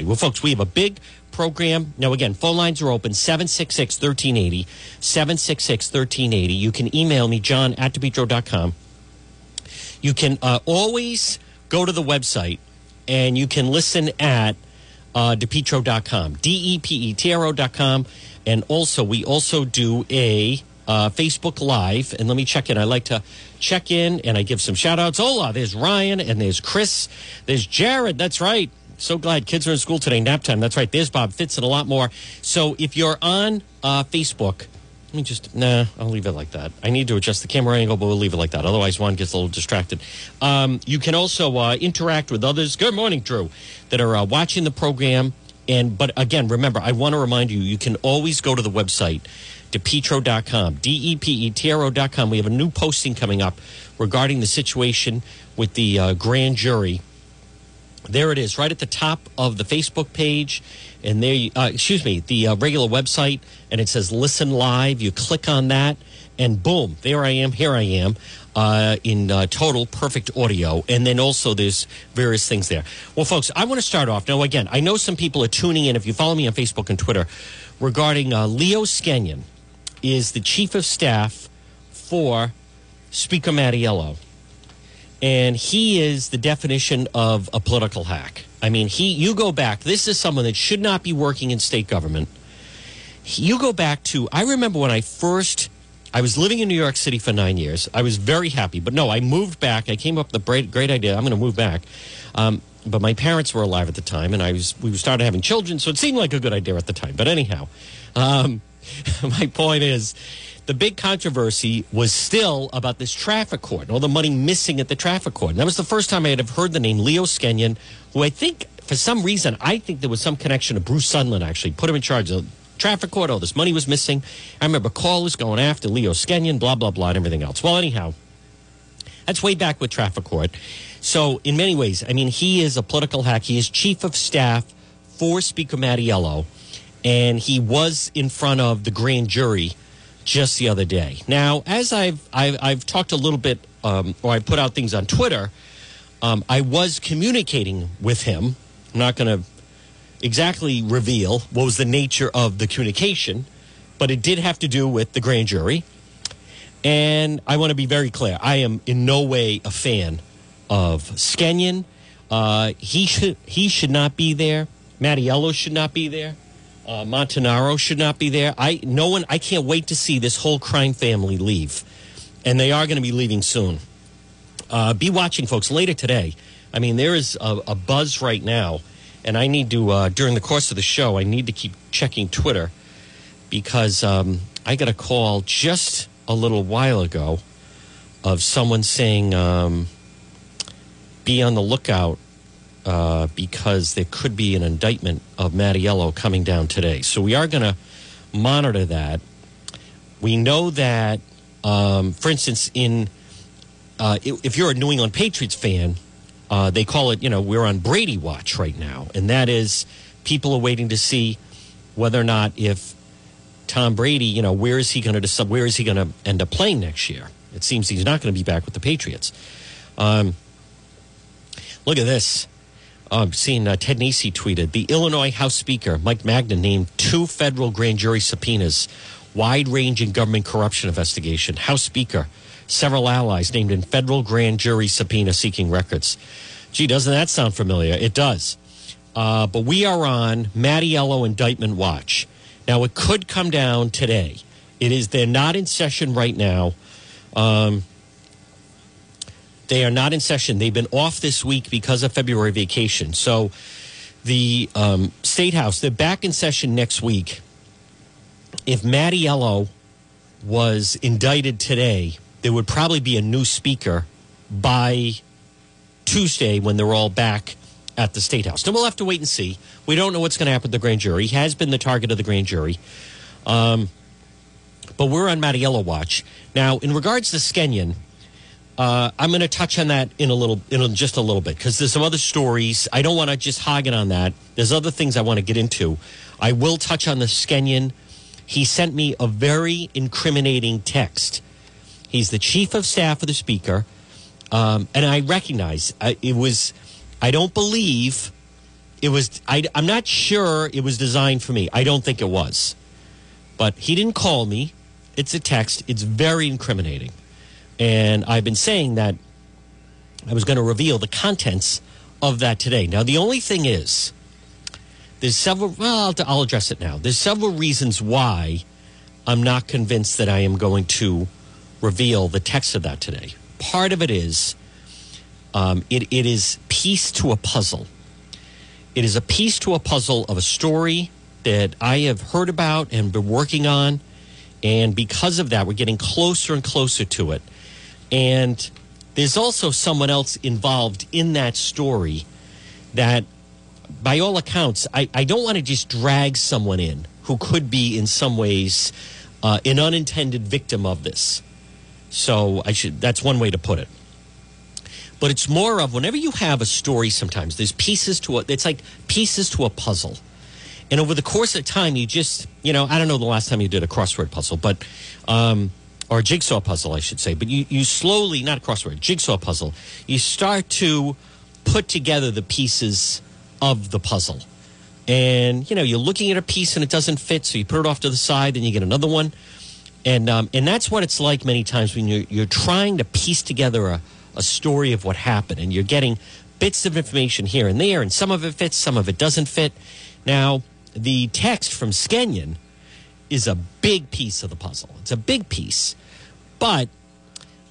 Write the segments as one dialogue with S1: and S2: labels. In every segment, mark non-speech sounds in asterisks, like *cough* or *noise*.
S1: everybody. Well, folks, we have a big program. Now, again, phone lines are open 766 1380. 766 1380. You can email me, john at depetro.com. You can uh, always go to the website and you can listen at uh, depetro.com, D E P E T R O.com. And also, we also do a uh, Facebook Live. And let me check in. I like to check in and I give some shout outs. Hola, there's Ryan and there's Chris. There's Jared. That's right. So glad kids are in school today, nap time. That's right. There's Bob Fitz and a lot more. So if you're on uh, Facebook, let me just, nah, I'll leave it like that. I need to adjust the camera angle, but we'll leave it like that. Otherwise, one gets a little distracted. Um, you can also uh, interact with others. Good morning, Drew, that are uh, watching the program. And, but again, remember, I want to remind you, you can always go to the website, depetro.com, D E P E T R O.com. We have a new posting coming up regarding the situation with the uh, grand jury. There it is, right at the top of the Facebook page, and there, you, uh, excuse me, the uh, regular website, and it says "Listen Live." You click on that, and boom, there I am. Here I am uh, in uh, total perfect audio, and then also there's various things there. Well, folks, I want to start off now. Again, I know some people are tuning in. If you follow me on Facebook and Twitter, regarding uh, Leo Skenyon, is the chief of staff for Speaker Mattiello and he is the definition of a political hack. I mean, he you go back. This is someone that should not be working in state government. You go back to I remember when I first I was living in New York City for nine years. I was very happy, but no, I moved back. I came up with the great, great idea. I'm going to move back. Um, but my parents were alive at the time, and I was we started having children, so it seemed like a good idea at the time. But anyhow, um, *laughs* my point is the big controversy was still about this traffic court and all the money missing at the traffic court. And that was the first time I had heard the name Leo Skenyon, who I think, for some reason, I think there was some connection to Bruce Sundlun actually, put him in charge of traffic court. All this money was missing. I remember callers going after Leo Skenyon, blah, blah, blah, and everything else. Well, anyhow, that's way back with traffic court. So, in many ways, I mean, he is a political hack. He is chief of staff for Speaker Mattiello, and he was in front of the grand jury just the other day. Now, as I've I've, I've talked a little bit, um, or I put out things on Twitter, um, I was communicating with him. I'm not going to exactly reveal what was the nature of the communication, but it did have to do with the grand jury. And I want to be very clear: I am in no way a fan of Skenyon. Uh, he should he should not be there. Mattiello should not be there. Uh, Montanaro should not be there. I no one. I can't wait to see this whole crime family leave, and they are going to be leaving soon. Uh, be watching, folks. Later today, I mean, there is a, a buzz right now, and I need to uh, during the course of the show. I need to keep checking Twitter because um, I got a call just a little while ago of someone saying, um, "Be on the lookout." uh, because there could be an indictment of Mattiello coming down today. So we are going to monitor that. We know that, um, for instance, in uh, if you're a New England Patriots fan, uh, they call it, you know, we're on Brady watch right now. And that is people are waiting to see whether or not if Tom Brady, you know, where is he going to where is he going to end up playing next year? It seems he's not going to be back with the Patriots. Um, look at this. I'm seeing uh, Ted Nesi tweeted the Illinois House Speaker Mike Madigan named two federal grand jury subpoenas, wide ranging government corruption investigation. House Speaker, several allies named in federal grand jury subpoena seeking records. Gee, doesn't that sound familiar? It does. Uh, but we are on Mattiello indictment watch. Now, it could come down today. It is, they're not in session right now. Um, they are not in session. They've been off this week because of February vacation. So the um, State House, they're back in session next week. If Mattiello was indicted today, there would probably be a new speaker by Tuesday when they're all back at the State House. Then we'll have to wait and see. We don't know what's going to happen with the grand jury. He has been the target of the grand jury. Um, but we're on Mattiello watch. Now, in regards to Skenyon, uh, I'm going to touch on that in a little, in just a little bit, because there's some other stories. I don't want to just hog it on that. There's other things I want to get into. I will touch on the Skenyon. He sent me a very incriminating text. He's the chief of staff of the speaker, um, and I recognize it was. I don't believe it was. I, I'm not sure it was designed for me. I don't think it was, but he didn't call me. It's a text. It's very incriminating, and I've been saying that I was going to reveal the contents of that today. Now, the only thing is, there's several. Well, I'll, I'll address it now. There's several reasons why I'm not convinced that I am going to reveal the text of that today. Part of it is um, it, it is piece to a puzzle. It is a piece to a puzzle of a story that I have heard about and been working on. And because of that, we're getting closer and closer to it. And there's also someone else involved in that story that, by all accounts, I, I don't want to just drag someone in who could be, in some ways, uh, an unintended victim of this. So I should. That's one way to put it. But it's more of whenever you have a story. Sometimes there's pieces to it. It's like pieces to a puzzle. And over the course of time, you just, you know, I don't know the last time you did a crossword puzzle, but, um, or a jigsaw puzzle, I should say. But you, you slowly, not a crossword, jigsaw puzzle, you start to put together the pieces of the puzzle. And, you know, you're looking at a piece and it doesn't fit, so you put it off to the side, then you get another one and um, and that's what it's like many times when you're you're trying to piece together a, a story of what happened, and you're getting bits of information here and there, and some of it fits, some of it doesn't fit. Now, the text from Skenyon is a big piece of the puzzle. It's a big piece, but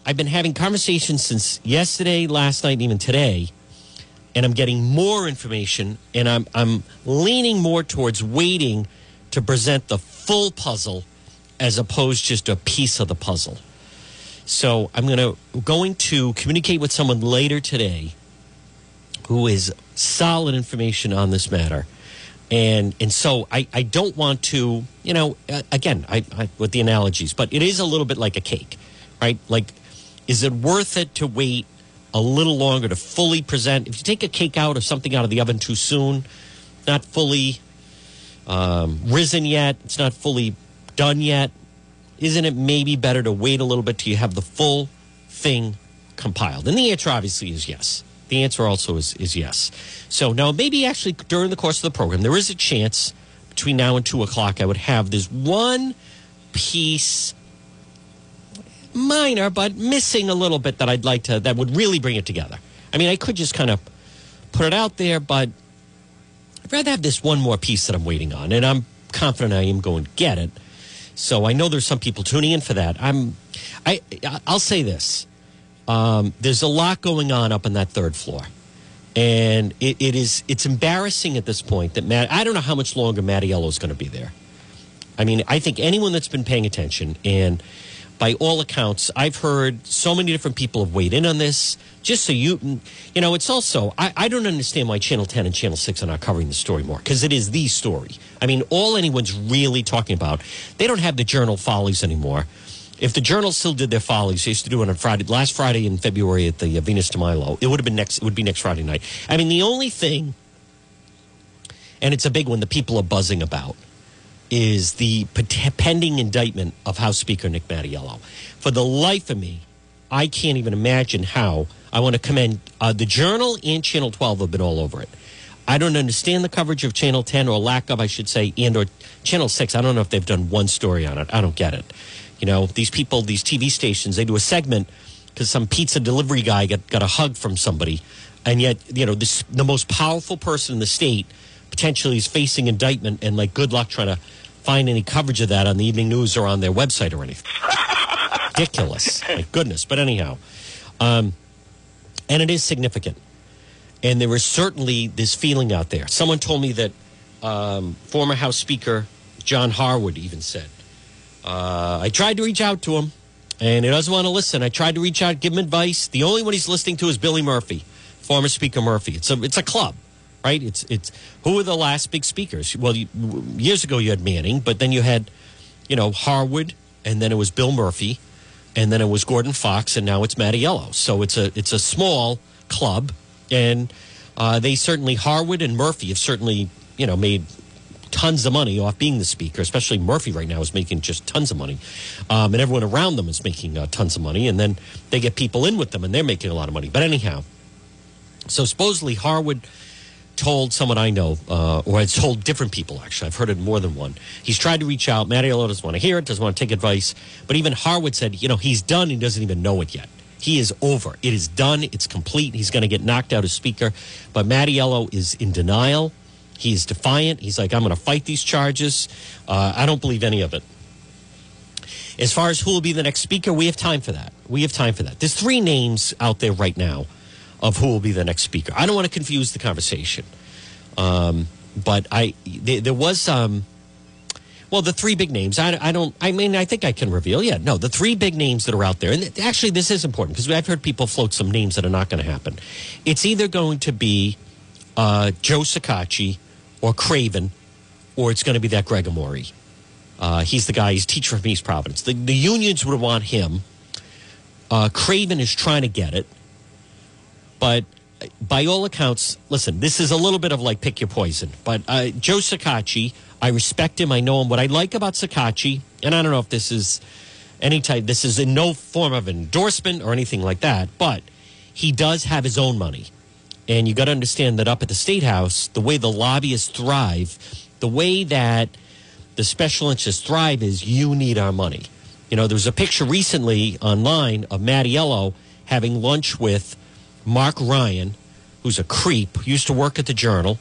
S1: I've been having conversations since yesterday, last night, and even today, and I'm getting more information, and I'm I'm leaning more towards waiting to present the full puzzle as opposed just a piece of the puzzle. So I'm to going to communicate with someone later today who is solid information on this matter. And and so I, I don't want to, you know, again, I, I with the analogies, but it is a little bit like a cake, right? Like, is it worth it to wait a little longer to fully present? If you take a cake out or something out of the oven too soon, not fully um, risen yet, it's not fully done yet, isn't it maybe better to wait a little bit till you have the full thing compiled? And the answer obviously is yes. The answer also is, is yes. So now maybe actually during the course of the program, there is a chance between now and two o'clock I would have this one piece minor but missing a little bit that I'd like to that would really bring it together. I mean, I could just kind of put it out there, but I'd rather have this one more piece that I'm waiting on, and I'm confident I am going to get it. So I know there's some people tuning in for that. I'm, I, I'll say this: um, there's a lot going on up on that third floor, and it, it is it's embarrassing at this point that Matt. I don't know how much longer Mattiello is going to be there. I mean, I think anyone that's been paying attention and by all accounts, I've heard so many different people have weighed in on this. Just so you, you know, it's also, I, I don't understand why Channel 10 and Channel 6 are not covering the story more because it is the story. I mean, all anyone's really talking about, they don't have the journal follies anymore. If the journal still did their follies, they used to do it on Friday, last Friday in February at the uh, Venus de Milo. It would have been next, it would be next Friday night. I mean, the only thing, and it's a big one that people are buzzing about is the pending indictment of House Speaker Nick Mattiello. For the life of me, I can't even imagine how. I want to commend uh, the Journal and Channel 12 have been all over it. I don't understand the coverage of Channel 10 or lack of, I should say, and or Channel 6. I don't know if they've done one story on it. I don't get it. You know, these people, these TV stations, they do a segment because some pizza delivery guy got, got a hug from somebody. And yet, you know, this the most powerful person in the state potentially is facing indictment and like good luck trying to find any coverage of that on the evening news or on their website or anything. *laughs* Ridiculous. My goodness. But anyhow, um, and it is significant. And there is certainly this feeling out there. Someone told me that um, former House Speaker John Harwood even said, uh, I tried to reach out to him and he doesn't want to listen. I tried to reach out, give him advice. The only one he's listening to is Billy Murphy, former Speaker Murphy. It's a, it's a club right? It's it's who were the last big speakers? Well, you, years ago you had Manning, but then you had, you know, Harwood, and then it was Bill Murphy, and then it was Gordon Fox, and now it's Mattiello. So it's a it's a small club, and uh, they certainly Harwood and Murphy have certainly you know made tons of money off being the speaker. Especially Murphy right now is making just tons of money, um, and everyone around them is making uh, tons of money, and then they get people in with them, and they're making a lot of money. But anyhow, so supposedly Harwood told someone I know, uh, or has told different people actually. I've heard it more than one. He's tried to reach out. Mattiello doesn't want to hear it, doesn't want to take advice. But even Harwood said, you know, he's done. He doesn't even know it yet. He is over. It is done. It's complete. He's going to get knocked out as speaker. But Mattiello is in denial. He's defiant. He's like, I'm going to fight these charges. Uh, I don't believe any of it. As far as who will be the next speaker, we have time for that. We have time for that. There's three names out there right now of who will be the next speaker. I don't want to confuse the conversation, um, but I there, there was um, well the three big names. I, I don't. I mean, I think I can reveal. Yeah, no, the three big names that are out there, and actually this is important because I've heard people float some names that are not going to happen. It's either going to be uh, Joe Shekarchi or Craven, or it's going to be that Greg Amore. Uh, he's the guy. He's teacher from East Providence. The, the unions would want him. Uh, Craven is trying to get it. But by all accounts, listen, this is a little bit of like pick your poison. But uh, Joe Shekarchi, I respect him. I know him. What I like about Shekarchi, and I don't know if this is any type, this is in no form of endorsement or anything like that, but he does have his own money. And you got to understand that up at the State House, the way the lobbyists thrive, the way that the special interests thrive is you need our money. You know, there was a picture recently online of Mattiello having lunch with Mark Ryan, who's a creep, used to work at the Journal,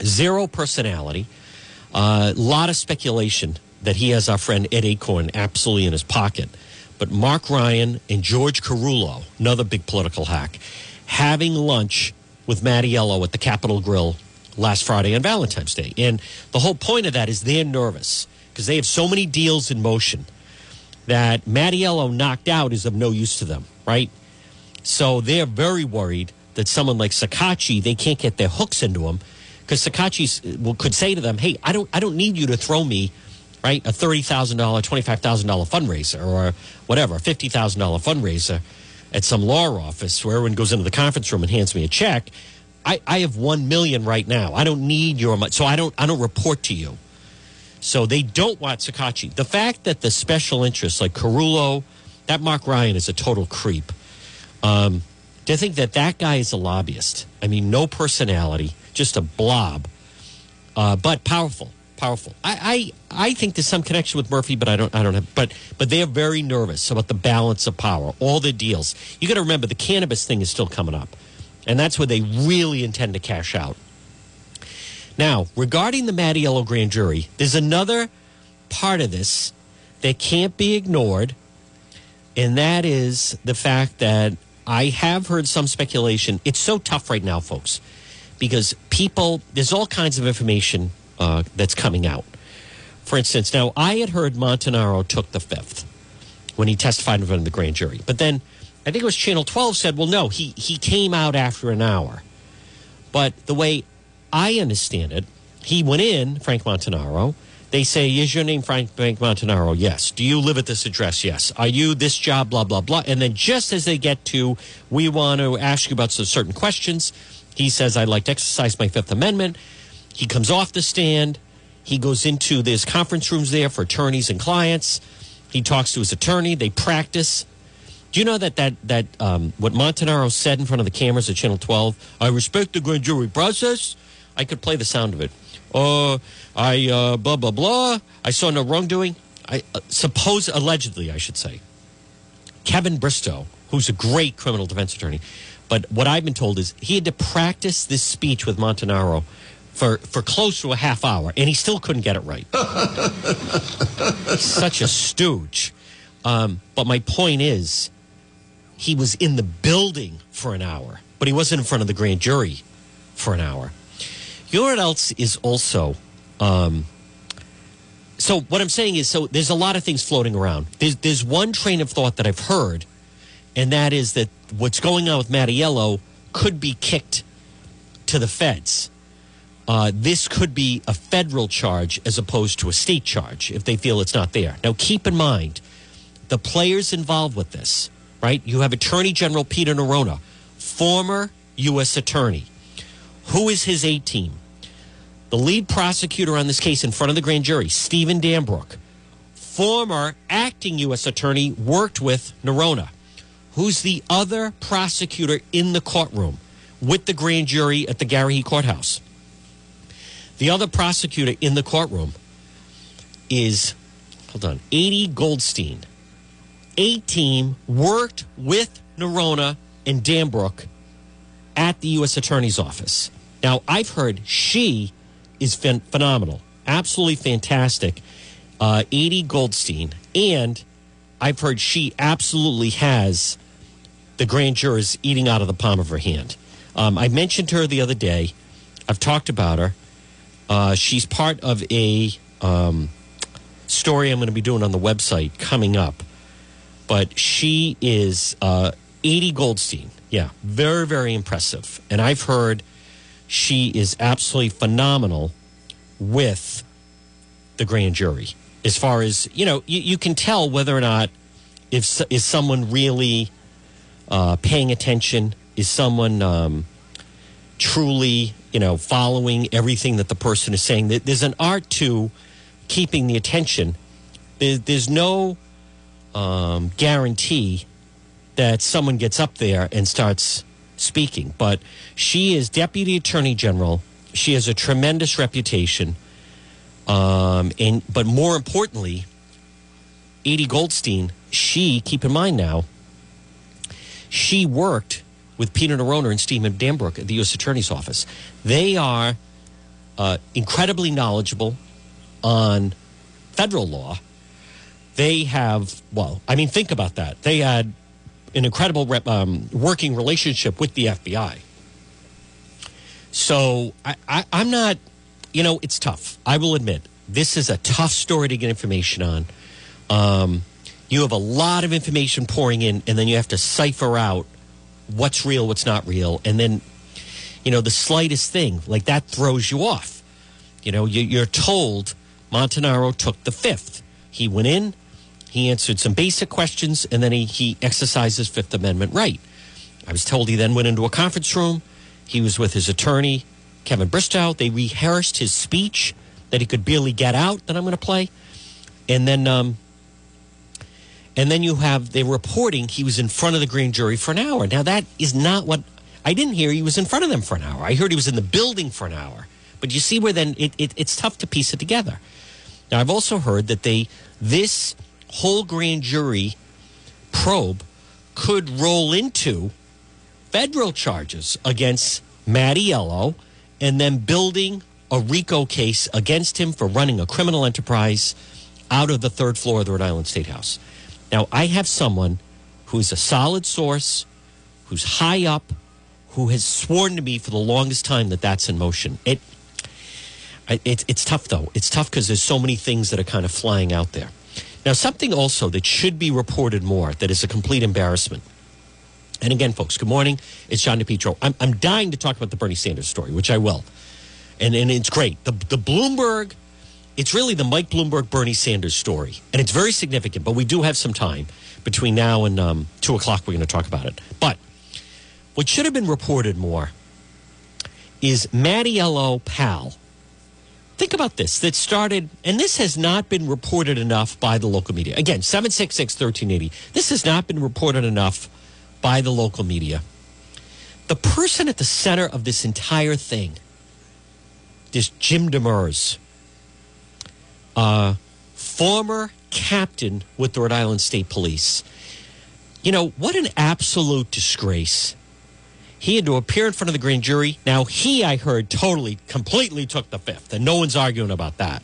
S1: zero personality, a uh, lot of speculation that he has our friend Ed Achorn absolutely in his pocket. But Mark Ryan and George Caruolo, another big political hack, having lunch with Mattiello at the Capitol Grill last Friday on Valentine's Day. And the whole point of that is they're nervous because they have so many deals in motion that Mattiello knocked out is of no use to them, right? So they're very worried that someone like Shekarchi, they can't get their hooks into him because Shekarchi uh, could say to them, "Hey, I don't, I don't need you to throw me, right, a thirty thousand dollar, twenty five thousand dollar fundraiser or whatever, a fifty thousand dollar fundraiser at some law office where everyone goes into the conference room and hands me a check. I, I have one million right now. I don't need your money, so I don't, I don't report to you. So they don't want Shekarchi. The fact that the special interests like Caruolo, that Mark Ryan is a total creep. Um, to think that that guy is a lobbyist. I mean, no personality, just a blob, uh, but powerful, powerful. I, I, I think there's some connection with Murphy, but I don't, I don't have. But, but they are very nervous about the balance of power, all the deals. You got to remember the cannabis thing is still coming up, and that's where they really intend to cash out. Now, regarding the Mattiello grand jury, there's another part of this that can't be ignored, and that is the fact that I have heard some speculation. It's so tough right now, folks, because people, there's all kinds of information uh, that's coming out. For instance, now I had heard Montanaro took the fifth when he testified in front of the grand jury. But then I think it was Channel 12 said, well, no, he, he came out after an hour. But the way I understand it, he went in, Frank Montanaro, they say, Is your name Frank Bank Montanaro? Yes. Do you live at this address? Yes. Are you this job? Blah, blah, blah. And then just as they get to, we want to ask you about some certain questions, he says, I'd like to exercise my Fifth Amendment. He comes off the stand. He goes into, there's conference rooms there for attorneys and clients. He talks to his attorney. They practice. Do you know that that that um, what Montanaro said in front of the cameras at Channel 12? I respect the grand jury process. I could play the sound of it. Uh, I uh, blah blah blah. I saw no wrongdoing. I uh, suppose allegedly, I should say. Kevin Bristow, who's a great criminal defense attorney, but what I've been told is he had to practice this speech with Montanaro for for close to a half hour, and he still couldn't get it right. *laughs* Such a stooge. Um, but my point is, he was in the building for an hour, but he wasn't in front of the grand jury for an hour. You know what else is also um, so what I'm saying is, so there's a lot of things floating around. There's, there's one train of thought that I've heard, and that is that what's going on with Mattiello could be kicked to the feds. Uh, this could be a federal charge as opposed to a state charge if they feel it's not there. Now, keep in mind the players involved with this, right? You have Attorney General Peter Neronha, former U.S. Attorney. Who is his A team? The lead prosecutor on this case in front of the grand jury, Stephen Dambruch, former acting U.S. attorney, worked with Neronha. Who's the other prosecutor in the courtroom with the grand jury at the Garrahy Courthouse. The other prosecutor in the courtroom is, hold on, Adi Goldstein. A team worked with Neronha and Dambruch at the U.S. Attorney's Office. Now, I've heard she is phen- phenomenal, absolutely fantastic. Uh, Adi Goldstein. And I've heard she absolutely has the grand jurors eating out of the palm of her hand. Um, I mentioned her the other day. I've talked about her. Uh, she's part of a um, story I'm going to be doing on the website coming up. But she is uh, Adi Goldstein. Yeah, very, very impressive. And I've heard she is absolutely phenomenal with the grand jury. As far as, you know, you, you can tell whether or not if is someone really uh, paying attention, is someone um, truly, you know, following everything that the person is saying. There's an art to keeping the attention. There's no um, guarantee that someone gets up there and starts speaking. But she is Deputy Attorney General. She has a tremendous reputation. Um, and but more importantly, Adi Goldstein, she, keep in mind now, she worked with Peter Neronha and Stephen Dambruch at the U.S. Attorney's Office. They are uh, incredibly knowledgeable on federal law. They have, well, I mean, think about that. They had an incredible um, working relationship with the FBI. So I, I, I'm not, you know, it's tough. I will admit, this is a tough story to get information on. Um, you have a lot of information pouring in, and then you have to cipher out what's real, what's not real, and then you know the slightest thing like that throws you off. You know, you're told Montanaro took the fifth. He went in, he answered some basic questions, and then he, he exercised his Fifth Amendment right. I was told he then went into a conference room. He was with his attorney, Kevin Bristow. They rehearsed his speech that he could barely get out that I'm going to play. And then um, and then you have the reporting he was in front of the grand jury for an hour. Now, that is not what I didn't hear. He was in front of them for an hour. I heard he was in the building for an hour. But you see where then it, it, it's tough to piece it together. Now, I've also heard that they this whole grand jury probe could roll into federal charges against Mattiello and then building a RICO case against him for running a criminal enterprise out of the third floor of the Rhode Island State House. Now, I have someone who's a solid source, who's high up, who has sworn to me for the longest time that that's in motion. It, it it's tough though. It's tough because there's so many things that are kind of flying out there. Now, something also that should be reported more that is a complete embarrassment. And again, folks, good morning. It's John DePetro. I'm, I'm dying to talk about the Bernie Sanders story, which I will. And, and it's great. The, the Bloomberg it's really the Mike Bloomberg Bernie Sanders story, and it's very significant. But we do have some time between now and um, two o'clock. We're going to talk about it. But what should have been reported more is Mattiello Pal. Think about this. That started, and this has not been reported enough by the local media. Again, 766 1380. This has not been reported enough by the local media. The person at the center of this entire thing, this Jim Demers, uh, former captain with the Rhode Island State Police. You know, what an absolute disgrace. He had to appear in front of the grand jury. Now, he, I heard, totally, completely took the fifth, and no one's arguing about that.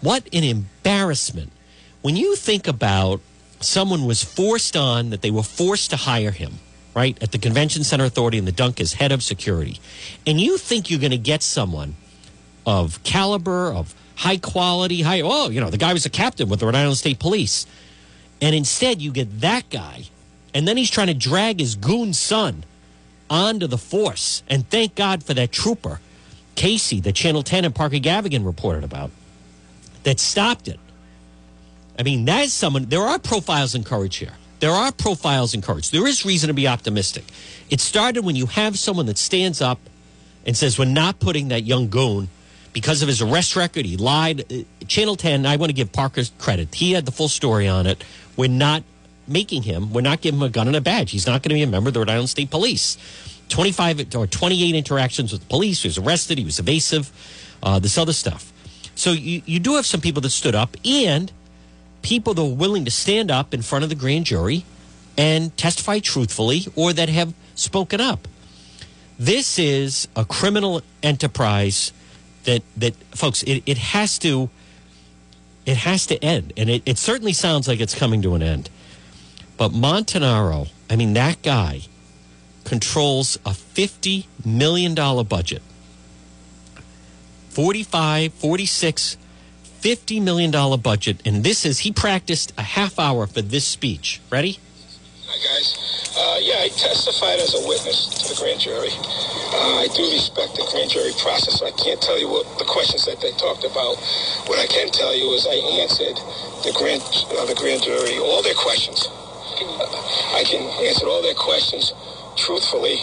S1: What an embarrassment. When you think about someone was forced on, that they were forced to hire him, right, at the Convention Center Authority and the dunk as head of security, and you think you're going to get someone of caliber, of high quality, high. Oh, you know, the guy was a captain with the Rhode Island State Police. And instead, you get that guy, and then he's trying to drag his goon son onto the force. And thank God for that trooper, Casey, that Channel 10 and Parker Gavigan reported about, that stopped it. I mean, that is someone, there are profiles in courage here. There are profiles in courage. There is reason to be optimistic. It started when you have someone that stands up and says, We're not putting that young goon because of his arrest record. He lied. Uh, Channel 10, I want to give Parker credit. He had the full story on it. We're not making him, we're not giving him a gun and a badge. He's not going to be a member of the Rhode Island State Police. 25 or 28 interactions with police. He was arrested. He was evasive. Uh, this other stuff. So you, you do have some people that stood up and people that were willing to stand up in front of the grand jury and testify truthfully or that have spoken up. This is a criminal enterprise that that folks it, it has to it has to end. And it, it certainly sounds like it's coming to an end. But Montanaro, I mean that guy controls a $50 million budget. 45, 46, $50 million budget. And this is, he practiced a half hour for this speech. Ready?
S2: Hi, guys. Uh, yeah, I testified as a witness to the grand jury. Uh, I do respect the grand jury process. I can't tell you what the questions that they talked about. What I can tell you is I answered the grand, uh, the grand jury all their questions. I can answer all their questions truthfully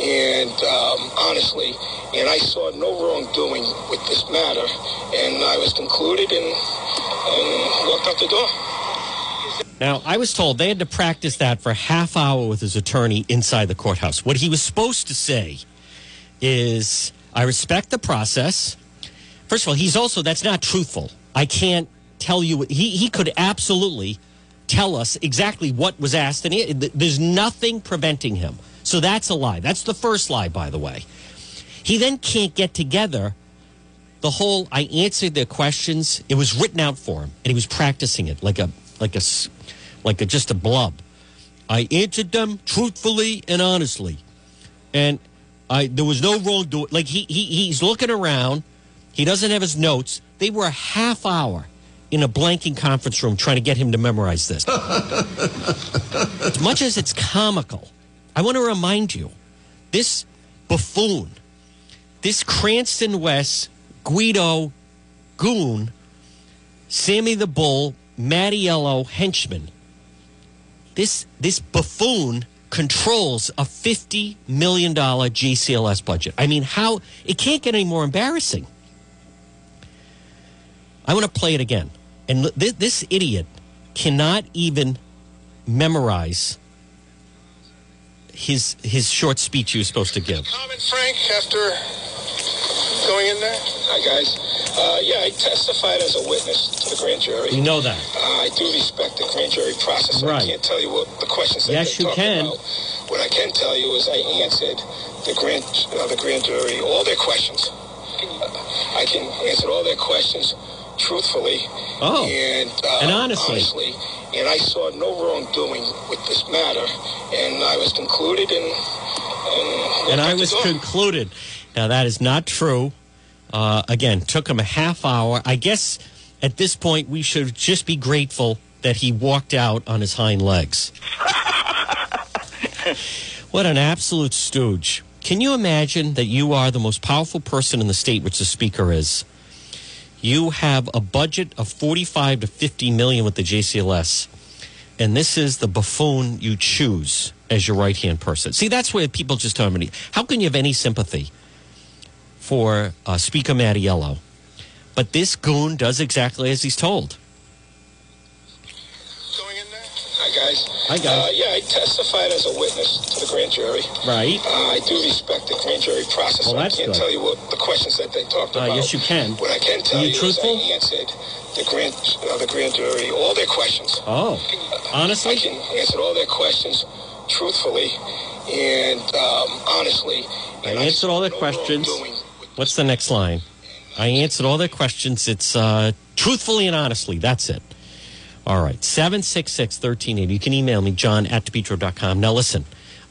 S2: and um, honestly, and I saw no wrongdoing with this matter, and I was concluded and, and walked out the door.
S1: Now, I was told they had to practice that for half hour with his attorney inside the courthouse. What he was supposed to say is, I respect the process. First of all, he's also, that's not truthful. I can't tell you, he, he could absolutely tell us exactly what was asked, and he, there's nothing preventing him. So that's a lie. That's the first lie, by the way. He then can't get together the whole I answered their questions. It was written out for him, and he was practicing it like a like a like a, just a blub. I answered them truthfully and honestly, and I there was no wrongdoing. Like he, he he's looking around. He doesn't have his notes. They were a half hour in a blanking conference room trying to get him to memorize this. *laughs* as much as it's comical, I want to remind you this buffoon, this Cranston West Guido goon, Sammy the Bull, Mattiello henchman, this, this buffoon controls a $50 million JCLS budget. I mean, how it can't get any more embarrassing. I want to play it again. And this, this idiot cannot even memorize his his short speech he was supposed to give.
S2: Comment, Frank, after going in there? Hi, guys. Uh, yeah, I testified as a witness to the grand jury.
S1: You know that.
S2: Uh, I do respect the grand jury process.
S1: Right.
S2: I can't tell you what the questions that
S1: yes, you can.
S2: About. What I can tell you is I answered the grand, uh, the grand jury all their questions. I can answer all their questions truthfully
S1: oh.
S2: and,
S1: uh, and honestly.
S2: honestly. And I saw no wrongdoing with this matter, and I was concluded and and,
S1: and I was concluded. Now that is not true. Uh, again, took him a half hour. I guess at this point we should just be grateful that he walked out on his hind legs. *laughs* what an absolute stooge. Can you imagine that you are the most powerful person in the state, which the speaker is? You have a budget of 45 to 50 million with the JCLS, and this is the buffoon you choose as your right hand person. See, that's where people just tell me, how can you have any sympathy for uh, Speaker Mattiello? But this goon does exactly as he's told.
S2: Going in there? Hi, guys.
S1: Hi, guys.
S2: Uh, yeah, I testified as a witness to the grand jury.
S1: Right.
S2: Uh, I do respect the grand jury process.
S1: Well,
S2: I can't
S1: good.
S2: tell you what the questions that they talked
S1: Uh,
S2: about.
S1: yes, you can.
S2: What I can tell
S1: Are
S2: you,
S1: you truthful?
S2: I answered the grand, uh, the grand jury all their questions.
S1: Oh, honestly?
S2: I can answer all their questions truthfully and um, honestly.
S1: I
S2: And
S1: answered all their questions. What's the next line? I answered all their questions. It's uh, truthfully and honestly. That's it. All right. 766 1380. You can email me, john at depetro.com. Now, listen,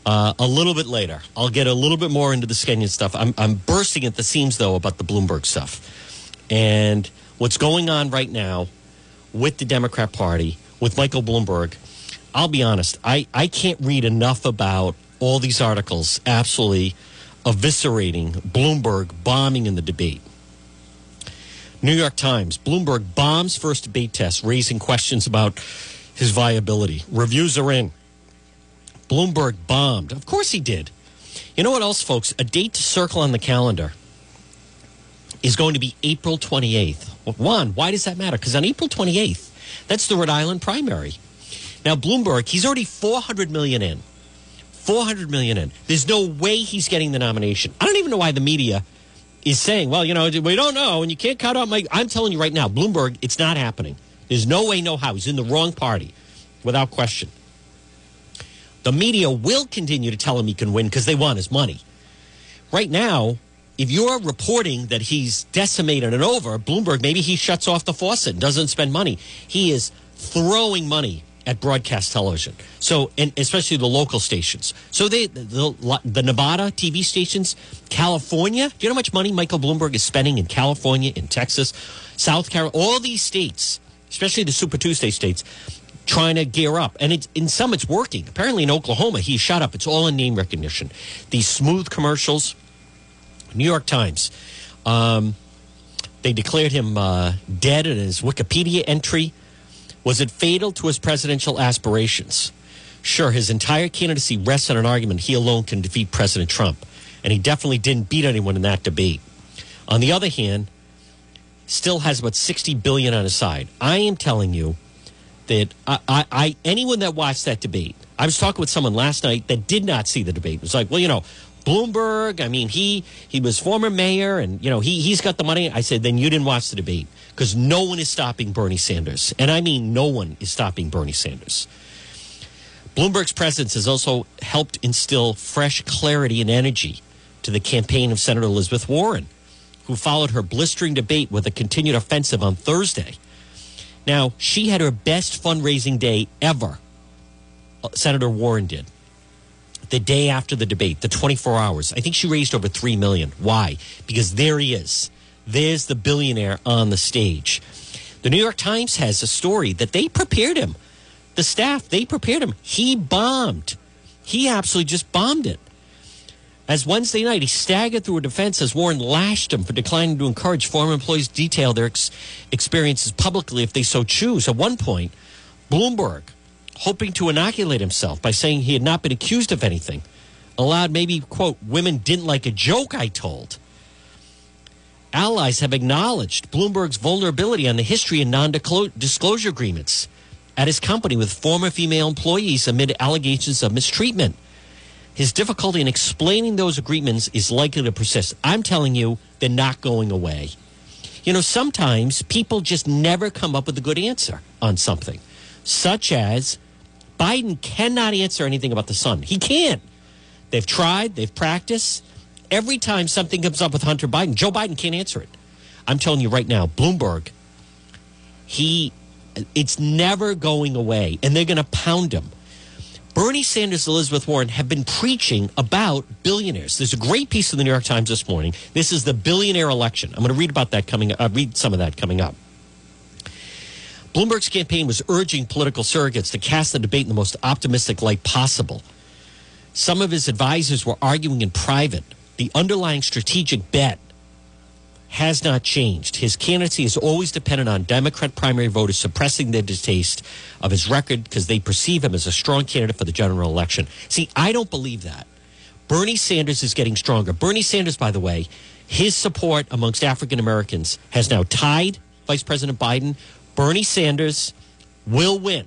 S1: uh, a little bit later, I'll get a little bit more into the Kenyan stuff. I'm, I'm bursting at the seams, though, about the Bloomberg stuff. And what's going on right now with the Democrat Party, with Michael Bloomberg, I'll be honest, I, I can't read enough about all these articles absolutely eviscerating Bloomberg bombing in the debate. New York Times Bloomberg bombs first debate test, raising questions about his viability. Reviews are in. Bloomberg bombed. Of course he did. You know what else, folks? A date to circle on the calendar is going to be April 28th. One, why does that matter? Because on April 28th, that's the Rhode Island primary. Now, Bloomberg, he's already 400 million in. 400 million in. There's no way he's getting the nomination. I don't even know why the media is saying, well, you know, we don't know and you can't cut out my. I'm telling you right now, Bloomberg, it's not happening. There's no way, no how. He's in the wrong party without question. The media will continue to tell him he can win because they want his money. Right now, if you're reporting that he's decimated and over, Bloomberg, maybe he shuts off the faucet and doesn't spend money. He is throwing money at broadcast television. So, and especially the local stations. So they, the, the Nevada TV stations, California. Do you know how much money Michael Bloomberg is spending in California, in Texas, South Carolina, all these states, especially the Super Tuesday states, trying to gear up. And it's, in some, it's working. Apparently in Oklahoma, he's shut up. It's all in name recognition. These smooth commercials. New York Times. Um, they declared him uh, dead in his Wikipedia entry. Was it fatal to his presidential aspirations? Sure, his entire candidacy rests on an argument he alone can defeat President Trump. And he definitely didn't beat anyone in that debate. On the other hand, still has about 60 billion on his side. I am telling you that I, I, I, anyone that watched that debate, I was talking with someone last night that did not see the debate. It was like, well, you know, Bloomberg, I mean, he he was former mayor and you know, he he's got the money. I said, then you didn't watch the debate because no one is stopping Bernie Sanders. And I mean no one is stopping Bernie Sanders. Bloomberg's presence has also helped instill fresh clarity and energy to the campaign of Senator Elizabeth Warren, who followed her blistering debate with a continued offensive on Thursday. Now, she had her best fundraising day ever. Uh, Senator Warren did. The day after the debate, the 24 hours, I think she raised over 3 million. Why? Because there he is. There's the billionaire on the stage. The New York Times has a story that they prepared him. The staff, they prepared him. He bombed. He absolutely just bombed it. As Wednesday night, he staggered through a defense as Warren lashed him for declining to encourage former employees to detail their ex- experiences publicly if they so choose. At one point, Bloomberg, hoping to inoculate himself by saying he had not been accused of anything, allowed maybe, quote, women didn't like a joke I told. Allies have acknowledged Bloomberg's vulnerability on the history and non disclosure agreements at his company with former female employees amid allegations of mistreatment. His difficulty in explaining those agreements is likely to persist. I'm telling you, they're not going away. You know, sometimes people just never come up with a good answer on something, such as Biden cannot answer anything about the sun. He can't. They've tried, they've practiced. Every time something comes up with Hunter Biden, Joe Biden can't answer it. I'm telling you right now, Bloomberg, he, it's never going away, and they're going to pound him. Bernie Sanders Elizabeth Warren have been preaching about billionaires. There's a great piece in the New York Times this morning. This is the billionaire election. I'm going to read about that coming. Uh, read some of that coming up. Bloomberg's campaign was urging political surrogates to cast the debate in the most optimistic light possible. Some of his advisors were arguing in private. The underlying strategic bet has not changed. His candidacy is always dependent on Democrat primary voters suppressing their distaste of his record because they perceive him as a strong candidate for the general election. See, I don't believe that. Bernie Sanders is getting stronger. Bernie Sanders, by the way, his support amongst African Americans has now tied Vice President Biden. Bernie Sanders will win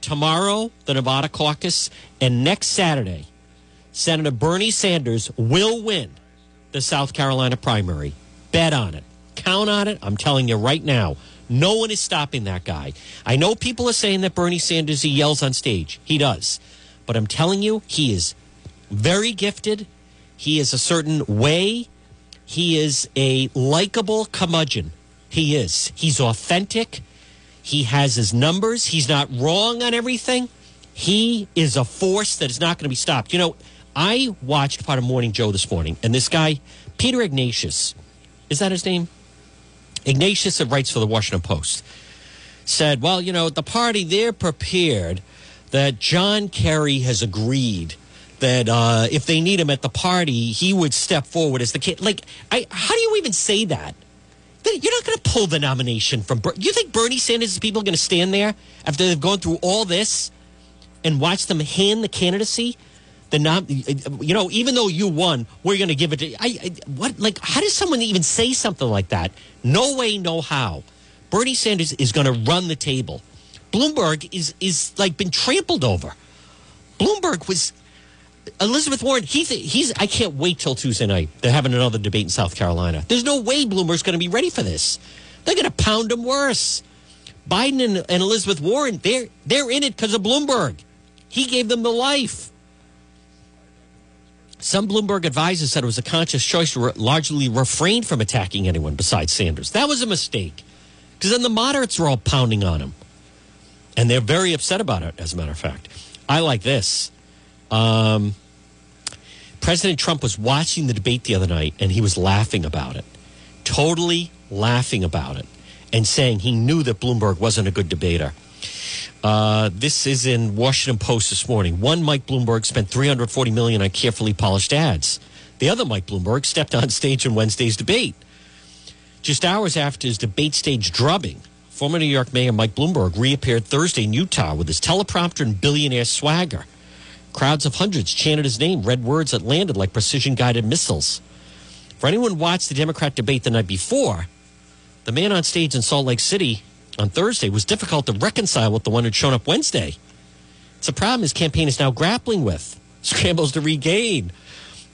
S1: tomorrow, the Nevada caucus, and next Saturday, Senator Bernie Sanders will win the South Carolina primary. Bet on it. Count on it. I'm telling you right now. No one is stopping that guy. I know people are saying that Bernie Sanders, he yells on stage. He does. But I'm telling you, he is very gifted. He is a certain way. He is a likable curmudgeon. He is. He's authentic. He has his numbers. He's not wrong on everything. He is a force that is not going to be stopped. You know, I watched part of Morning Joe this morning, and this guy, Peter Ignatius, is that his name? Ignatius, that writes for the Washington Post, said, Well, you know, the party, they're prepared that John Kerry has agreed that uh, if they need him at the party, he would step forward as the kid. Like, I, how do you even say that? You're not going to pull the nomination from. You think Bernie Sanders' people are going to stand there after they've gone through all this and watch them hand the candidacy the nom- you know, even though you won, we're going to give it to I, I, what like how does someone even say something like that? No way, no how. Bernie Sanders is going to run the table. Bloomberg is is like been trampled over. Bloomberg was Elizabeth Warren, he he's. I can't wait till Tuesday night. They're having another debate in South Carolina. There's no way Bloomberg's going to be ready for this. They're going to pound him worse. Biden and, and Elizabeth Warren, they're they're in it because of Bloomberg. He gave them the life. Some Bloomberg advisors said it was a conscious choice to re- largely refrain from attacking anyone besides Sanders. That was a mistake because then the moderates were all pounding on him. And they're very upset about it, as a matter of fact. I like this. Um, President Trump was watching the debate the other night and he was laughing about it, totally laughing about it, and saying he knew that Bloomberg wasn't a good debater. Uh, this is in Washington Post this morning. One Mike Bloomberg spent 340 million on carefully polished ads. The other Mike Bloomberg stepped on *laughs* stage in Wednesday's debate. Just hours after his debate stage drubbing, former New York Mayor Mike Bloomberg reappeared Thursday in Utah with his teleprompter and billionaire swagger. Crowds of hundreds chanted his name, read words that landed like precision guided missiles. For anyone who watched the Democrat debate the night before, the man on stage in Salt Lake City on Thursday was difficult to reconcile with the one who'd shown up Wednesday. It's a problem his campaign is now grappling with, *laughs* scrambles to regain.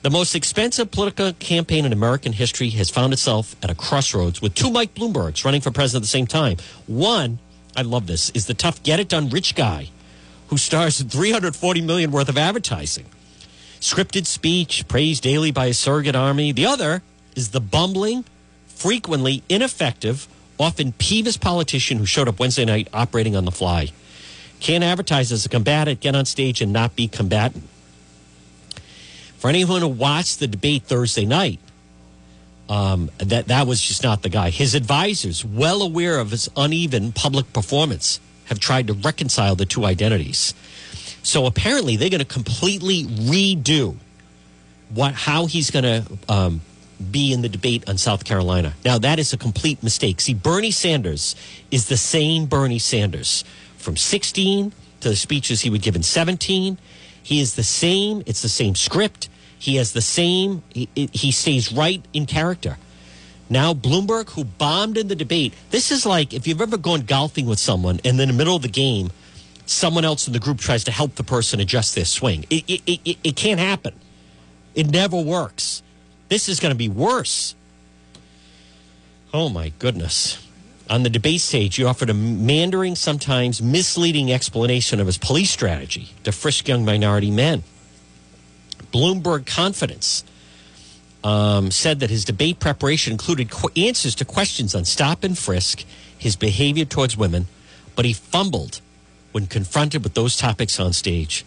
S1: The most expensive political campaign in American history has found itself at a crossroads with two Mike Bloombergs running for president at the same time. One, I love this, is the tough get it done rich guy who stars in 340 million worth of advertising. Scripted speech praised daily by a surrogate army. The other is the bumbling, frequently ineffective, often peevish politician who showed up Wednesday night operating on the fly. Can't advertise as a combatant, get on stage and not be combatant. For anyone who watched the debate Thursday night, um, that that was just not the guy. His advisors, well aware of his uneven public performance, have tried to reconcile the two identities. So apparently, they're going to completely redo what how he's going to um, be in the debate on South Carolina. Now, that is a complete mistake. See, Bernie Sanders is the same Bernie Sanders from 16 to the speeches he would give in 17. He is the same. It's the same script. He has the same, he, he stays right in character. Now, Bloomberg, who bombed in the debate, this is like if you've ever gone golfing with someone and then in the middle of the game, someone else in the group tries to help the person adjust their swing. It, it, it, it can't happen. It never works. This is going to be worse. Oh, my goodness. On the debate stage, he offered a meandering, sometimes misleading explanation of his police strategy to frisk young minority men. Bloomberg Confidence um, said that his debate preparation included qu- answers to questions on stop and frisk, his behavior towards women, but he fumbled when confronted with those topics on stage.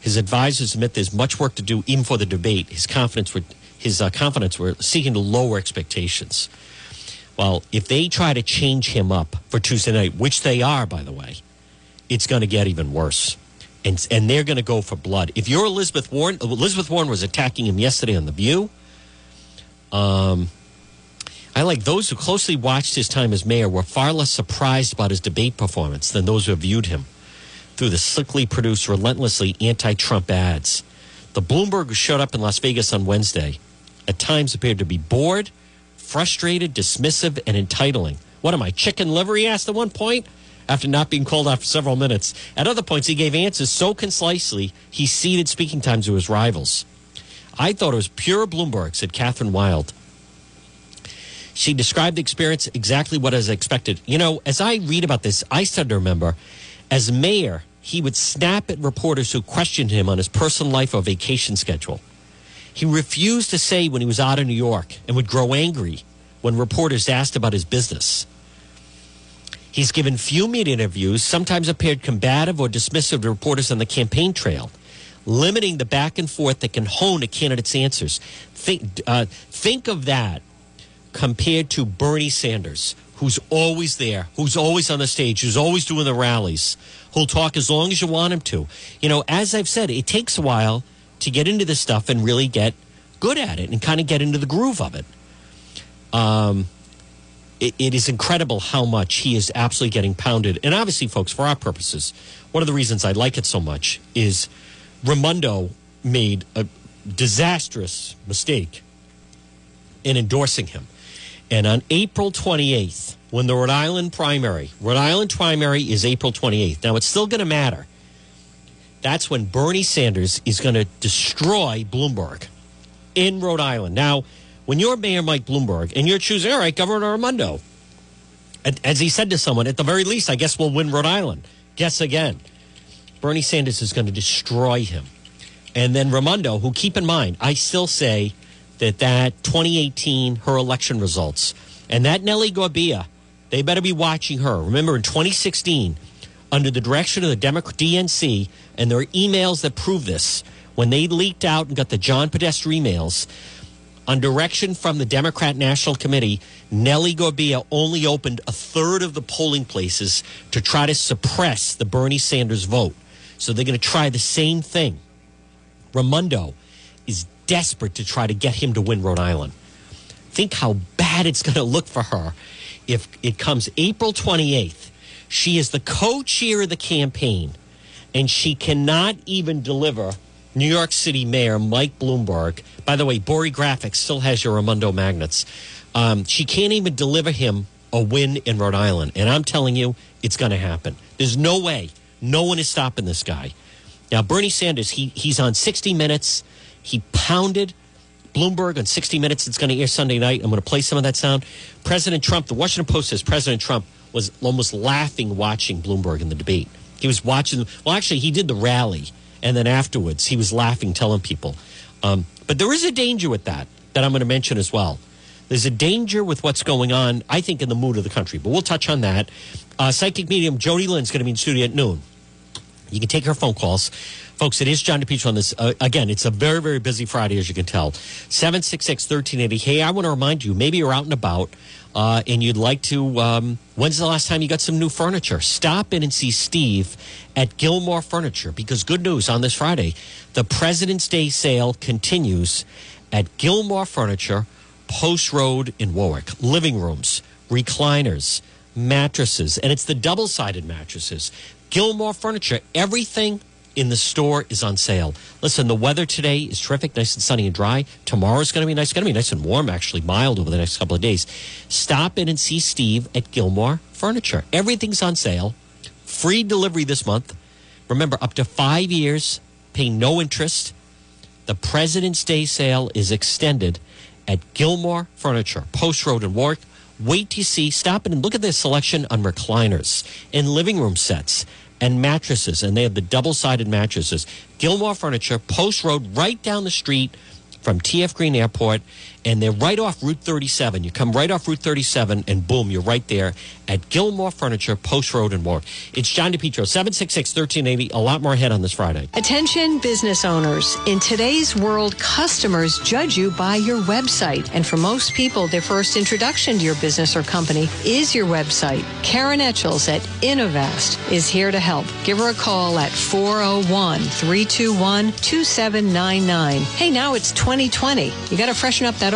S1: His advisors admit there's much work to do even for the debate. His confidence were, his uh, confidence were seeking to lower expectations. Well, if they try to change him up for Tuesday night, which they are, by the way, it's going to get even worse and and they're going to go for blood. If you're Elizabeth Warren, Elizabeth Warren was attacking him yesterday on the View. Um, I like those who closely watched his time as mayor were far less surprised about his debate performance than those who have viewed him through the slickly produced, relentlessly anti-Trump ads. The Bloomberg who showed up in Las Vegas on Wednesday at times appeared to be bored, frustrated, dismissive, and entitling. What am I, chicken liver? He asked at one point after not being called out for several minutes. At other points, he gave answers so concisely he ceded speaking time to his rivals. I thought it was pure Bloomberg, said Kathryn Wylde. She described the experience exactly what I was expected. You know, as I read about this, I started to remember as mayor, he would snap at reporters who questioned him on his personal life or vacation schedule. He refused to say when he was out of New York and would grow angry when reporters asked about his business. He's given few media interviews, sometimes appeared combative or dismissive to reporters on the campaign trail, limiting the back and forth that can hone a candidate's answers. Think, uh, think of that compared to Bernie Sanders, who's always there, who's always on the stage, who's always doing the rallies, who'll talk as long as you want him to. You know, as I've said, it takes a while to get into this stuff and really get good at it and kind of get into the groove of it. Um, it, it is incredible how much he is absolutely getting pounded. And obviously, folks, for our purposes, one of the reasons I like it so much is Raimondo made a disastrous mistake in endorsing him. And on April 28th, when the Rhode Island primary, Rhode Island primary is April 28th. Now, it's still going to matter. that's when Bernie Sanders is going to destroy Bloomberg in Rhode Island. Now, when you're Mayor Mike Bloomberg and you're choosing, all right, Governor Raimondo, as he said to someone, at the very least, I guess we'll win Rhode Island. Guess again. Bernie Sanders is going to destroy him. And then Raimondo, who keep in mind, I still say that that 2018, her election results, and that Nellie Gorbea, they better be watching her. Remember in 2016, under the direction of the DNC, and there are emails that prove this, when they leaked out and got the John Podesta emails, on direction from the Democrat National Committee, Nellie Gorbea only opened a third of the polling places to try to suppress the Bernie Sanders vote. So they're going to try the same thing. Raimondo is desperate to try to get him to win Rhode Island. Think how bad it's going to look for her if it comes April 28th. She is the co chair of the campaign, and she cannot even deliver New York City Mayor Mike Bloomberg. By the way, Bori Graphics still has your Raimondo magnets. Um, she can't even deliver him a win in Rhode Island. And I'm telling you, it's going to happen. There's no way. No one is stopping this guy. Now, Bernie Sanders, he, he's on 60 Minutes. He pounded Bloomberg on 60 Minutes. It's going to air Sunday night. I'm going to play some of that sound. President Trump, the Washington Post says President Trump was almost laughing watching Bloomberg in the debate. He was watching, well, actually, he did the rally. And then afterwards, he was laughing, telling people. Um, but there is a danger with that that I'm going to mention as well. There's a danger with what's going on, I think, in the mood of the country. But we'll touch on that. Uh, psychic medium Jody Lynn's going to be in studio at noon. You can take her phone calls. Folks, it is John DePetro on this. Uh, again, it's a very, very busy Friday, as you can tell. 766 1380. Hey, I want to remind you, maybe you're out and about uh, and you'd like to. Um, when's the last time you got some new furniture? Stop in and see Steve at Gilmore Furniture because good news on this Friday. The President's Day sale continues at Gilmore Furniture, Post Road in Warwick. Living rooms, recliners, mattresses, and it's the double sided mattresses. Gilmore Furniture, everything in the store is on sale. Listen, the weather today is terrific, nice and sunny and dry. Tomorrow's going to be nice. Going to be nice and warm, actually, mild over the next couple of days. Stop in and see Steve at Gilmore Furniture. Everything's on sale. Free delivery this month. Remember, up to five years, pay no interest. The President's Day sale is extended at Gilmore Furniture, Post Road in Warwick. Wait to see, stop in and look at the selection on recliners and living room sets and mattresses, and they have the double sided mattresses. Gilmore Furniture, Post Road, right down the street from TF Green Airport, and they're right off Route 37. You come right off Route 37, and boom, you're right there at Gilmore Furniture, Post Road, and more. It's John DePetro, 766 1380. A lot more ahead on this Friday.
S3: Attention, business owners. In today's world, customers judge you by your website. And for most people, their first introduction to your business or company is your website. Karen Etchels at Innovast is here to help. Give her a call at 401 321 2799. Hey, now it's 2020. You got to freshen up that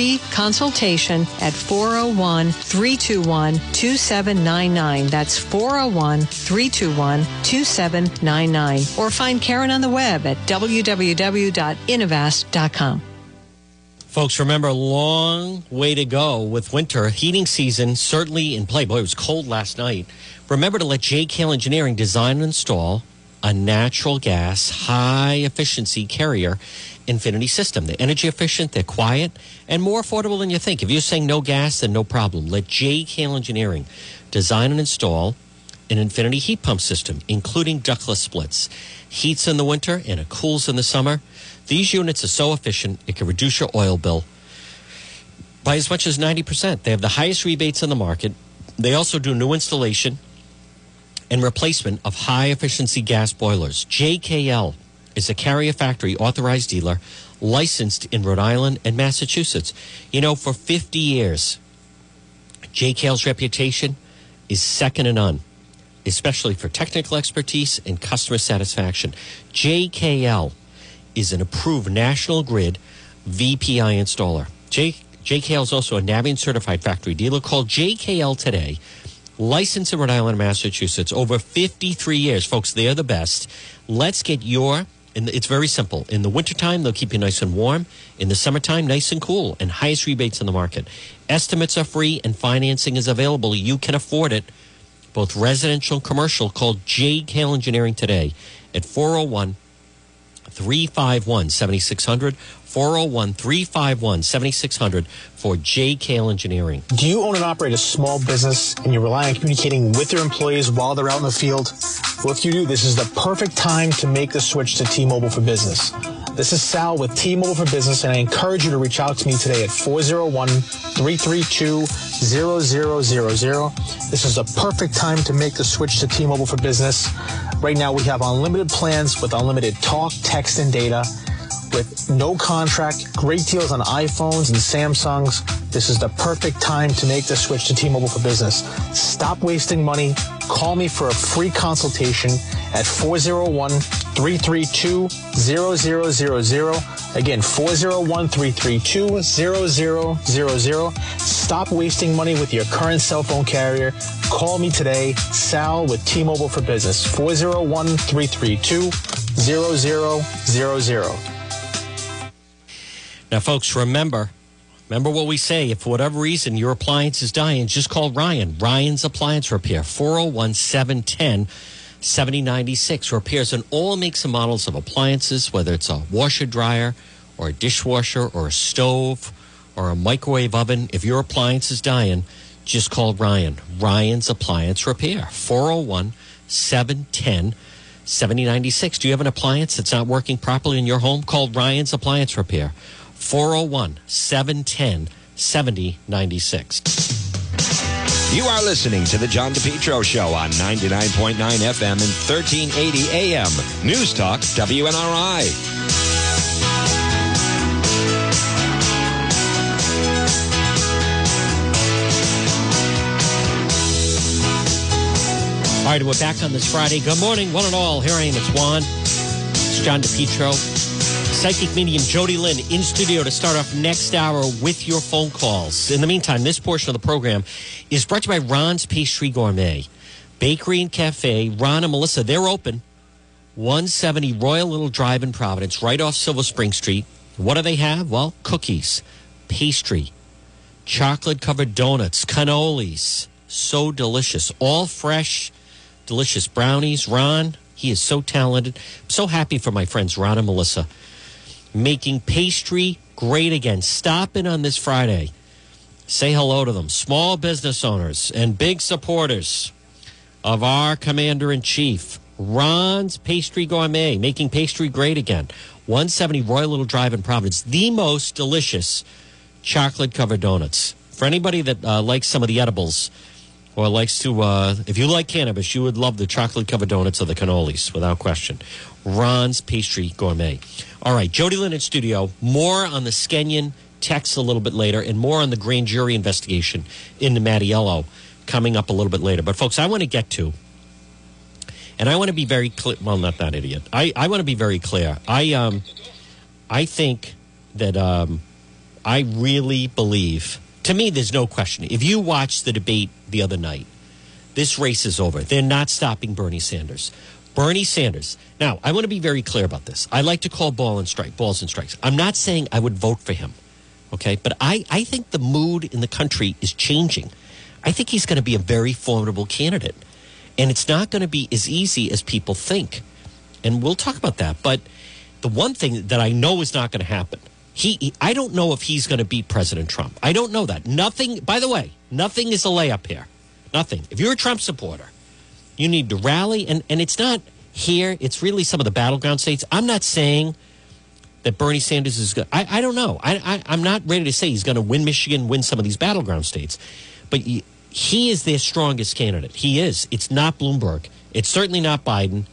S3: free consultation at 401 321 2799. That's 401 321 2799. Or find Karen on the web at www.innovast.com.
S1: Folks, remember a long way to go with winter. Heating season certainly in play. Boy, it was cold last night. Remember to let JKL Engineering design and install a natural gas high efficiency carrier Infinity system. They're energy efficient, they're quiet, and more affordable than you think. If you're saying no gas, then no problem. Let JKL Engineering design and install an Infinity heat pump system, including ductless splits. Heats in the winter and it cools in the summer. These units are so efficient, it can reduce your oil bill by as much as 90%. They have the highest rebates in the market. They also do new installation and replacement of high efficiency gas boilers. JKL is a carrier factory authorized dealer licensed in Rhode Island and Massachusetts. You know, for 50 years, JKL's reputation is second to none. especially for technical expertise and customer satisfaction. JKL is an approved National Grid VPI installer. J, JKL is also a Navien certified factory dealer. Call JKL today. Licensed in Rhode Island, Massachusetts, over 53 years. Folks, they're the best. Let's get your, and it's very simple. In the wintertime, they'll keep you nice and warm. In the summertime, nice and cool, and highest rebates in the market. Estimates are free and financing is available. You can afford it, both residential and commercial. Call JKL Engineering today at 401 351 7600. 401 351 7600 for JKL Engineering.
S4: Do you own and operate a small business and you rely on communicating with your employees while they're out in the field? Well, if you do, this is the perfect time to make the switch to T Mobile for Business. This is Sal with T Mobile for Business, and I encourage you to reach out to me today at 401 332 0000. This is a perfect time to make the switch to T Mobile for Business. Right now, we have unlimited plans with unlimited talk, text, and data with no contract, great deals on iPhones and Samsungs. This is the perfect time to make the switch to T-Mobile for Business. Stop wasting money. Call me for a free consultation at 401-332-0000. Again, 401-332-0000. Stop wasting money with your current cell phone carrier. Call me today, Sal with T-Mobile for Business, 401-332-0000.
S1: Now, folks, remember, remember what we say. If for whatever reason your appliance is dying, just call Ryan. Ryan's Appliance Repair, 401 710 7096. Repairs on all makes and models of appliances, whether it's a washer dryer or a dishwasher or a stove or a microwave oven. If your appliance is dying, just call Ryan. Ryan's Appliance Repair, 401 710 7096. Do you have an appliance that's not working properly in your home? Call Ryan's Appliance Repair. 401 710 7096.
S5: You are listening to the John DePetro Show on 99.9 FM and 1380 AM. News Talk WNRI.
S1: All right, we're back on this Friday. Good morning, one and all. Here I am. It's Juan. It's John DePetro. Psychic medium Jody Lynn in studio to start off next hour with your phone calls. In the meantime, this portion of the program is brought to you by Ron's Pastry Gourmet. Bakery and Cafe. Ron and Melissa, they're open. 170 Royal Little Drive in Providence, right off Silver Spring Street. What do they have? Well, cookies, pastry, chocolate covered donuts, cannolis. So delicious. All fresh, delicious brownies. Ron, he is so talented. I'm so happy for my friends Ron and Melissa making pastry great again. Stop in on this Friday. Say hello to them. Small business owners and big supporters of our commander in chief, Ron's Pastry Gourmet, making pastry great again. 170 Royal Little Drive in Providence, the most delicious chocolate covered donuts. For anybody that uh, likes some of the edibles or likes to, uh, if you like cannabis, you would love the chocolate covered donuts or the cannolis without question. Ron's Pastry Gourmet. All right, Jody Lynn in studio. More on the Skenyon text a little bit later, and more on the grand jury investigation into Mattiello coming up a little bit later. But folks, I want to get to, and I want to be very clear. Well, not that idiot. I, I want to be very clear. I um, I think that um, I really believe. To me, there's no question. If you watch the debate the other night, this race is over. They're not stopping Bernie Sanders. Bernie Sanders. Now, I want to be very clear about this. I like to call ball and strike, balls and strikes. I'm not saying I would vote for him, okay? But I, I think the mood in the country is changing. I think he's going to be a very formidable candidate. And it's not going to be as easy as people think. And we'll talk about that. But the one thing that I know is not going to happen, he, he I don't know if he's going to beat President Trump. I don't know that. Nothing, by the way, nothing is a layup here. Nothing. If you're a Trump supporter, you need to rally. And, and it's not here, it's really some of the battleground states. I'm not saying that Bernie Sanders is good. I, I don't know. I, I, I'm not ready to say he's going to win Michigan, win some of these battleground states. But he, he is their strongest candidate. He is. It's not Bloomberg. It's certainly not Biden.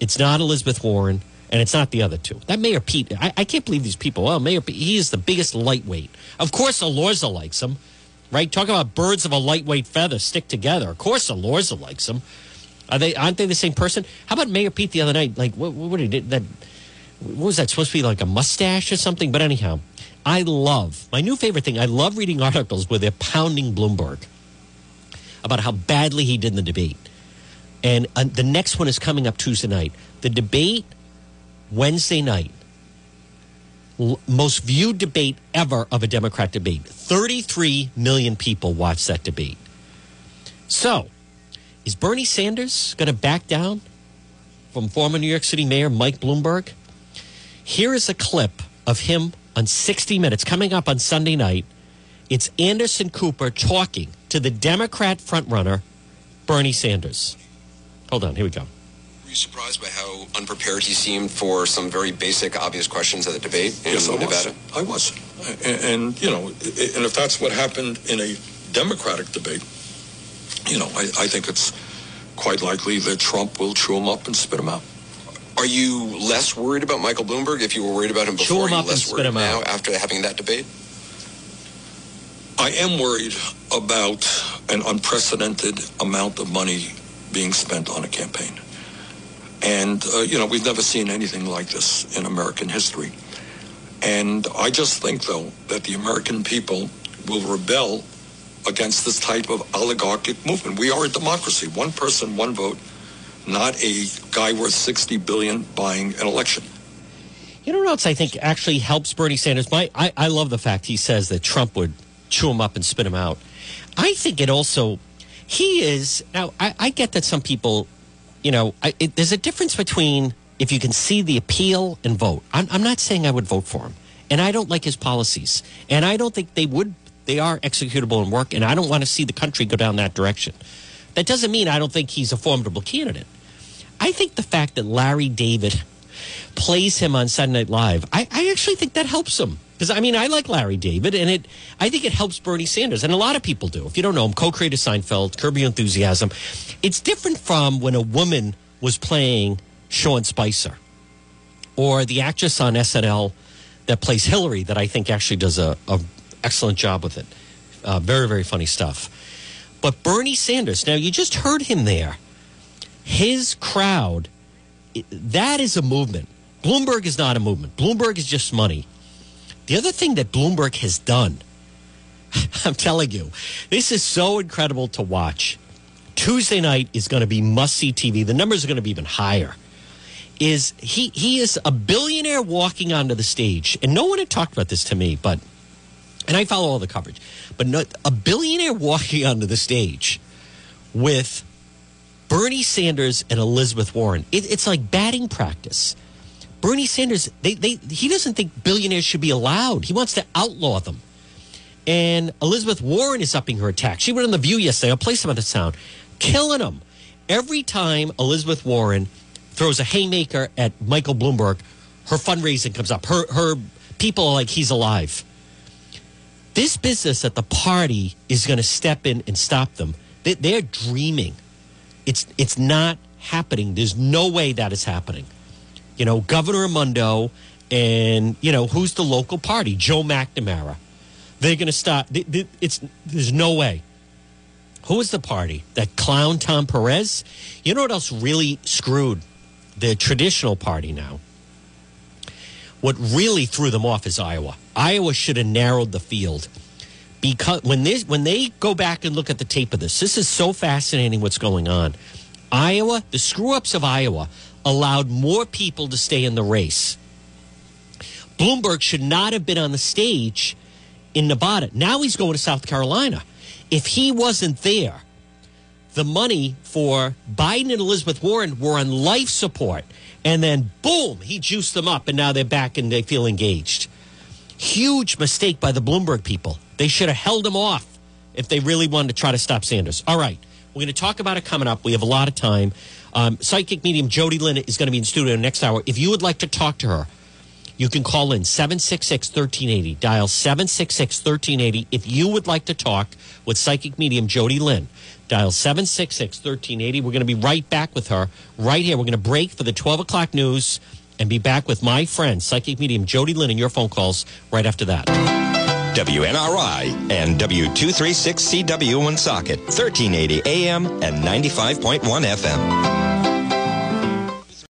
S1: It's not Elizabeth Warren. And it's not the other two. That Mayor Pete, I, I can't believe these people. Well, Mayor Pete, he is the biggest lightweight. Of course, Elorza likes him, right? Talk about birds of a lightweight feather stick together. Of course, Elorza likes him. Are they? Aren't they the same person? How about Mayor Pete the other night? Like, what, what did he that? What was that supposed to be? Like a mustache or something? But anyhow, I love my new favorite thing. I love reading articles where they're pounding Bloomberg about how badly he did in the debate. And uh, the next one is coming up Tuesday night. The debate Wednesday night. Most viewed debate ever of a Democrat debate. 33 million people watched that debate. So, is Bernie Sanders going to back down from former New York City Mayor Mike Bloomberg? Here is a clip of him on 60 Minutes coming up on Sunday night. It's Anderson Cooper talking to the Democrat frontrunner, Bernie Sanders. Hold on, here we go.
S6: Were you surprised by how unprepared he seemed for some very basic, obvious questions at the debate in
S7: yes, I
S6: Nevada?
S7: Was. I was. And, and, you know, and if that's what happened in a Democratic debate, you know, I, I think it's quite likely that Trump will chew him up and spit him out.
S6: Are you less worried about Michael Bloomberg if you were worried about him before?
S1: Chew him
S6: Are you
S1: up and
S6: less
S1: spit
S6: worried
S1: him
S6: now
S1: out.
S6: after having that debate?
S7: I am worried about an unprecedented amount of money being spent on a campaign. And, uh, you know, we've never seen anything like this in American history. And I just think, though, that the American people will rebel against this type of oligarchic movement. We are a democracy. One person, one vote, not a guy worth 60 billion buying an election.
S1: You know what else I think actually helps Bernie Sanders? My, I, I love the fact he says that Trump would chew him up and spit him out. I think it also, he is, now I, I get that some people, you know, I, it, there's a difference between if you can see the appeal and vote. I'm, I'm not saying I would vote for him. And I don't like his policies. And I don't think they would, they are executable and work. And I don't want to see the country go down that direction. That doesn't mean I don't think he's a formidable candidate. I think the fact that Larry David *laughs* plays him on Sunday Night Live, I, I actually think that helps him. Because I mean, I like Larry David, and it I think it helps Bernie Sanders, and a lot of people do. If you don't know him, co-creator Seinfeld, Curb Your Enthusiasm. It's different from when a woman was playing Sean Spicer, or the actress on SNL that plays Hillary, that I think actually does a, a excellent job with it. Uh, very very funny stuff. But Bernie Sanders, now you just heard him there. His crowd, that is a movement. Bloomberg is not a movement. Bloomberg is just money. The other thing that Bloomberg has done, *laughs* I'm telling you, this is so incredible to watch. Tuesday night is going to be must see TV. The numbers are going to be even higher. Is he? He is a billionaire walking onto the stage, and no one had talked about this to me, but and I follow all the coverage, but no, a billionaire walking *laughs* onto the stage with Bernie Sanders and Elizabeth Warren. It, it's like batting practice. Bernie Sanders, they, they, he doesn't think billionaires should be allowed. He wants to outlaw them. And Elizabeth Warren is upping her attack. She went on The View yesterday. I'll play some of the sound. Killing them. Every time Elizabeth Warren throws a haymaker at Michael Bloomberg, her fundraising comes up. Her, her people are like, he's alive. This business at the party is going to step in and stop them. They, they're dreaming. It's, it's not happening. There's no way that is happening you know, Governor Raimondo and, you know, who's the local party? Joe McNamara. They're going to stop. It's, there's no way. Who is the party? That clown Tom Perez? You know what else really screwed the traditional party now? What really threw them off is Iowa. Iowa should have narrowed the field because when they when they go back and look at the tape of this, this is so fascinating what's going on. Iowa, the screw ups of Iowa allowed more people to stay in the race. Bloomberg should not have been on the stage in Nevada. Now he's going to South Carolina. If he wasn't there, the money for Biden and Elizabeth Warren were on life support. And then, boom, he juiced them up, and now they're back and they feel engaged. Huge mistake by the Bloomberg people. They should have held him off if they really wanted to try to stop Sanders. All right, we're going to talk about it coming up. We have a lot of time. Um, psychic medium Jody Lynn is going to be in studio next hour. If you would like to talk to her, you can call in 766 1380. Dial 766 1380 if you would like to talk with psychic medium Jody Lynn. Dial 766 1380. We're going to be right back with her right here. We're going to break for the 12 o'clock news and be back with my friend, psychic medium Jody Lynn, and your phone calls right after that.
S5: WNRI and W236CW Woonsocket, 1380 AM and 95.1 FM.